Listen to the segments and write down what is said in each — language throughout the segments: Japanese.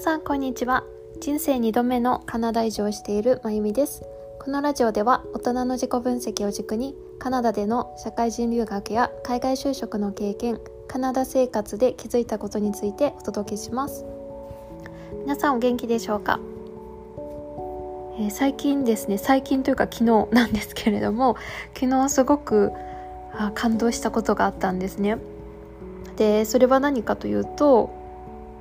さんこんにちは。人生2度目のカナダ移住をしているまゆみです。このラジオでは大人の自己分析を軸にカナダでの社会人留学や海外就職の経験カナダ生活で気づいたことについてお届けします。皆さんお元気でしょうか、えー、最近ですね最近というか昨日なんですけれども昨日すごくあ感動したことがあったんですね。でそれは何かというと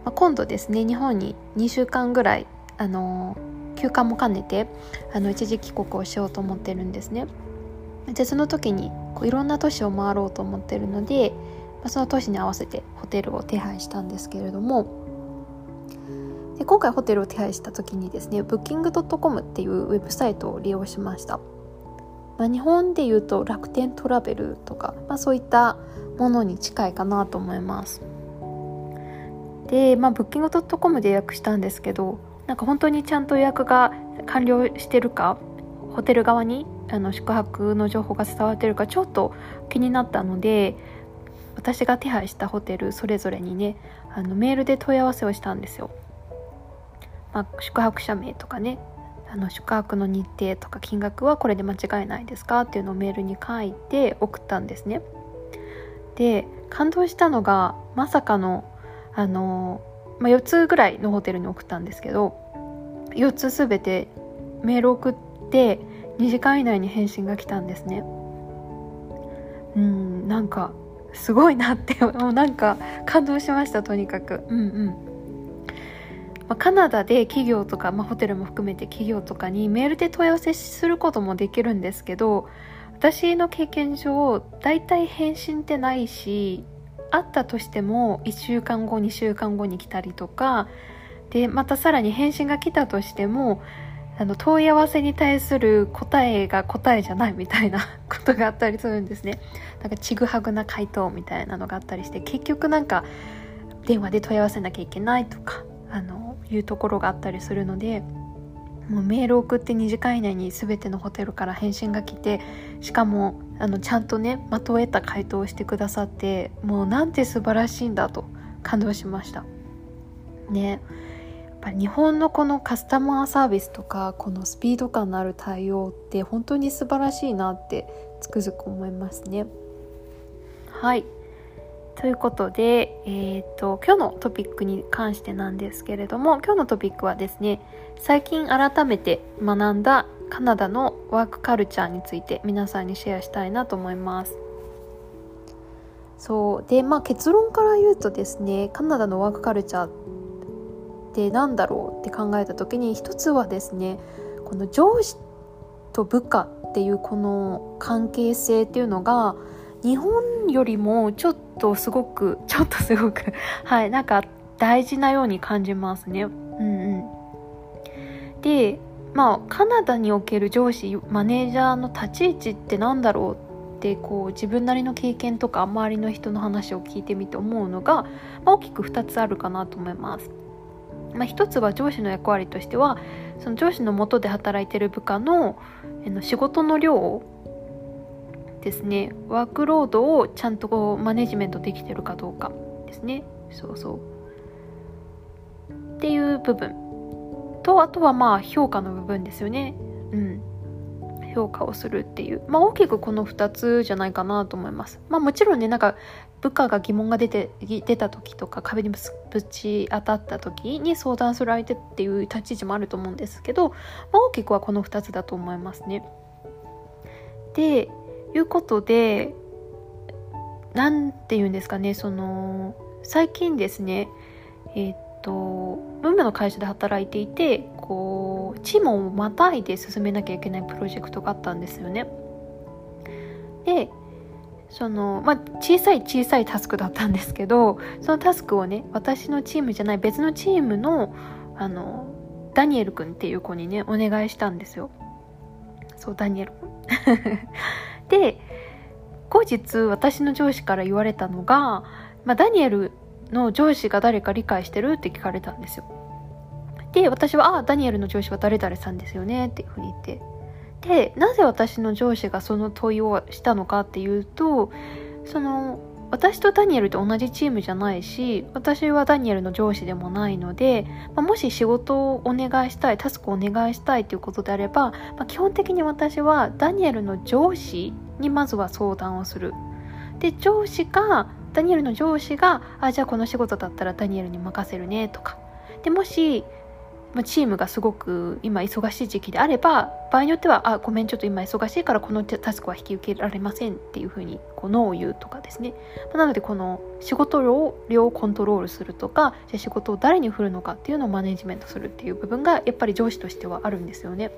あ、今度ですね日本に2週間ぐらいあの休暇も兼ねてあの一時帰国をしようと思ってるんですね。でその時にこういろんな都市を回ろうと思ってるので、まあ、その都市に合わせてホテルを手配したんですけれどもで今回ホテルを手配した時にですね Booking.com っていうウェブサイトを利用しました。まあ、日本でいうと楽天トラベルとか、まあ、そういったものに近いかなと思います。で、まあ、ブッキングドットコムで予約したんですけどなんか本当にちゃんと予約が完了してるかホテル側にあの宿泊の情報が伝わってるかちょっと気になったので私が手配したホテルそれぞれにねあのメールで問い合わせをしたんですよ。まあ、宿泊者名とかねあの宿泊の日程とか金額はこれで間違いないですかっていうのをメールに書いて送ったんですね。で感動したのがまさかのあの、まあ、4つぐらいのホテルに送ったんですけど4つ全てメール送って2時間以内に返信が来たんですね。うんなんかすごいなって もうなんか感動しましたとにかく。うんうん。まあ、カナダで企業とか、まあ、ホテルも含めて企業とかにメールで問い合わせすることもできるんですけど私の経験上大体返信ってないしあったとしても1週間後2週間後に来たりとかでまたさらに返信が来たとしてもあの問い合わせに対する答えが答えじゃないみたいな ことがあったりするんですね。なんかちぐはぐな回答みたいなのがあったりして結局なんか電話で問い合わせなきゃいけないとかあのいうところがあったりするのでもうメール送って2時間以内に全てのホテルから返信が来てしかもあのちゃんとね的を得た回答をしてくださってもうなんて素晴らしいんだと感動しました。ね。やっぱ日本のこのカスタマーサービスとかこのスピード感のある対応って本当に素晴らしいなってつくづく思いますね。はい。ということで、えーと、今日のトピックに関してなんですけれども今日のトピックはですね最近改めて学んだカナダのワークカルチャーについて皆さんにシェアしたいなと思います。そう。でまあ結論から言うとですねカナダのワークカルチャーって何だろうって考えた時に一つはですねこの上司と部下っていうこの関係性っていうのが日本よりもちょっととすごくちょっとすごく はいなんか大事なように感じますねうんうんでまあカナダにおける上司マネージャーの立ち位置って何だろうってこう自分なりの経験とか周りの人の話を聞いてみて思うのが、まあ、大きく2つあるかなと思います。まあ、1つは上司の役割としてはその上司の下で働いてる部下の仕事の量をですね。ワークロードをちゃんとこうマネジメントできてるかどうかですね。そうそう。っていう部分。とあとはまあ評価の部分ですよね。うん。評価をするっていう。まあ大きくこの2つじゃないかなと思います。まあもちろんねなんか部下が疑問が出て出た時とか壁にぶち当たった時に相談する相手っていう立ち位置もあると思うんですけど、まあ、大きくはこの2つだと思いますね。でいうことで何て言うんですかねその最近ですねえっ、と文務の会社で働いていてこうチームをまたいで進めなきゃいけないプロジェクトがあったんですよね。でそのまあ小さい小さいタスクだったんですけどそのタスクをね私のチームじゃない別のチームのあのダニエル君っていう子にねお願いしたんですよ。そうダニエル君。で後日私の上司から言われたのが、まあ、ダニエルの上司が誰か理解してるって聞かれたんですよ。で、私は、あ、ダニエルの上司は誰々さんですよねっていうふうに言って。で、なぜ私の上司がその問いをしたのかっていうと、その、私とダニエルと同じチームじゃないし私はダニエルの上司でもないので、まあ、もし仕事をお願いしたいタスクをお願いしたいということであれば、まあ、基本的に私はダニエルの上司にまずは相談をする。で上司がダニエルの上司があじゃあこの仕事だったらダニエルに任せるねとか。でもしまあ、チームがすごく今忙しい時期であれば場合によってはあごめんちょっと今忙しいからこのタスクは引き受けられませんっていうふうにこうノーを言うとかですね、まあ、なのでこの仕事量をコントロールするとかじゃ仕事を誰に振るのかっていうのをマネジメントするっていう部分がやっぱり上司としてはあるんですよね。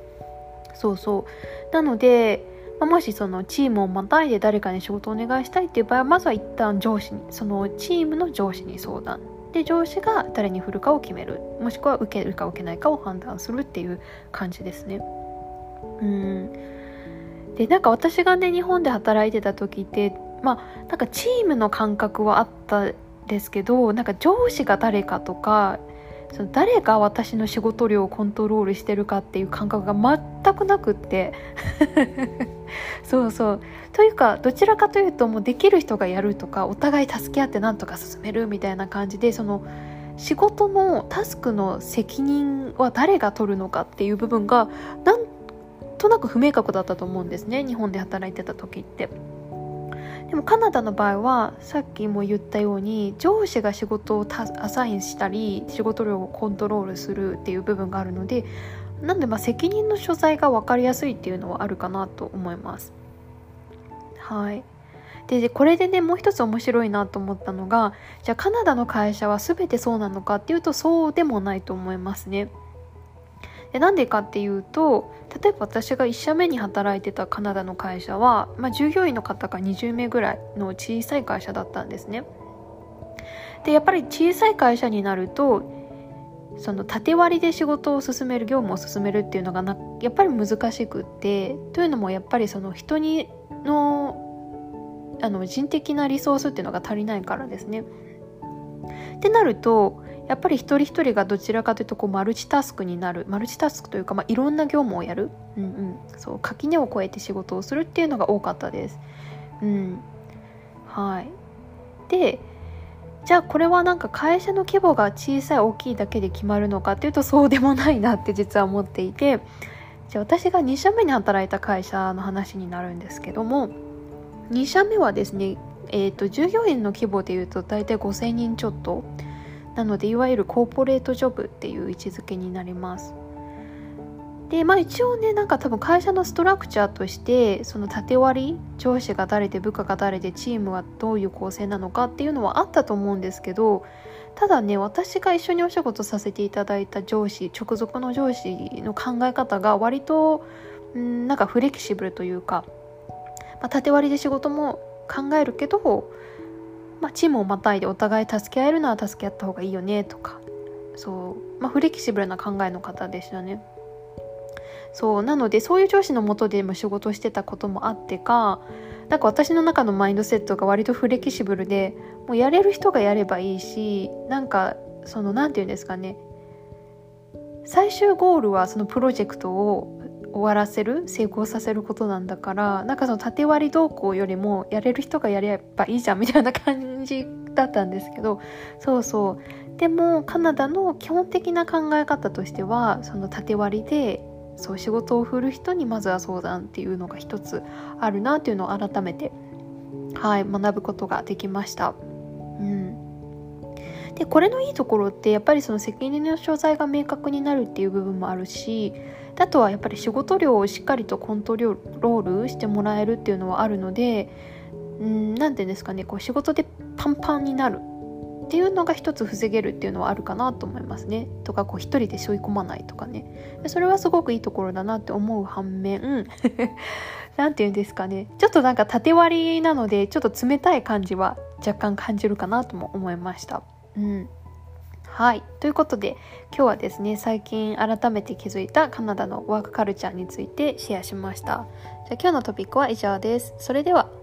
そうそう。なのでまあ、もしそのチームをまたいで誰かに仕事をお願いしたいっていう場合はまずは一旦上司にそのチームの上司に相談で上司が誰に振るかを決める。もしくは受けるか受けないかを判断するっていう感じですね。うん。でなんか私がね日本で働いてた時ってまあなんかチームの感覚はあったですけどなんか上司が誰かとかその誰が私の仕事量をコントロールしてるかっていう感覚が全くなくって。そうそうというかどちらかというともうできる人がやるとかお互い助け合ってなんとか進めるみたいな感じでその仕事のタスクの責任は誰が取るのかっていう部分がなんとなく不明確だったと思うんですね日本で働いてた時って。でもカナダの場合はさっきも言ったように上司が仕事をアサインしたり仕事量をコントロールするっていう部分があるのでなんでまあ責任の所在が分かりやすいっていうのはあるかなと思います。はいでこれでねもう一つ面白いなと思ったのがじゃあカナダの会社は全てそうなのかっていうとそうでもないと思いますね。でなんでかっていうと例えば私が1社目に働いてたカナダの会社は、まあ、従業員の方が20名ぐらいの小さい会社だったんですね。でやっぱり小さい会社になるとその縦割りで仕事を進める業務を進めるっていうのがなやっぱり難しくってというのもやっぱりその人にのあの人的なリソースっていうのが足りないからですね。ってなるとやっぱり一人一人がどちらかというとこうマルチタスクになるマルチタスクというか、まあ、いろんな業務をやる、うんうん、そう垣根を越えて仕事をするっていうのが多かったです。うん、はいでじゃあこれはなんか会社の規模が小さい大きいだけで決まるのかっていうとそうでもないなって実は思っていてじゃあ私が2社目に働いた会社の話になるんですけども2社目はですね、えーと、従業員の規模でいうと大体5000人ちょっとなのでいわゆるコーポレートジョブっていう位置づけになります。でまあ一応ねなんか多分会社のストラクチャーとしてその縦割り上司が誰で部下が誰でチームはどういう構成なのかっていうのはあったと思うんですけどただね私が一緒にお仕事させていただいた上司直属の上司の考え方が割とんなんかフレキシブルというか、まあ、縦割りで仕事も考えるけど、まあ、チームをまたいでお互い助け合えるのは助け合った方がいいよねとかそう、まあ、フレキシブルな考えの方でしたね。そうなのでそういう上司のもとでも仕事してたこともあってかなんか私の中のマインドセットが割とフレキシブルでもうやれる人がやればいいしなんかその何て言うんですかね最終ゴールはそのプロジェクトを終わらせる成功させることなんだからなんかその縦割り動向よりもやれる人がやればいいじゃんみたいな感じだったんですけどそうそう。でもカナダの基本的な考え方としてはその縦割りでそう仕事を振る人にまずは相談っていうのが一つあるなっていうのを改めてはい学ぶことができました。うんでこれのいいところってやっぱりその責任の所在が明確になるっていう部分もあるしあとはやっぱり仕事量をしっかりとコントロールしてもらえるっていうのはあるので何て言うんですかねこう仕事でパンパンになるっていうのが一つ防げるっていうのはあるかなと思いますね。とかこう一人で背負い込まないとかねそれはすごくいいところだなって思う反面 何て言うんですかねちょっとなんか縦割りなのでちょっと冷たい感じは若干感じるかなとも思いました。うんはい。ということで、今日はですね、最近改めて気づいたカナダのワークカルチャーについてシェアしました。じゃあ今日のトピックは以上です。それでは。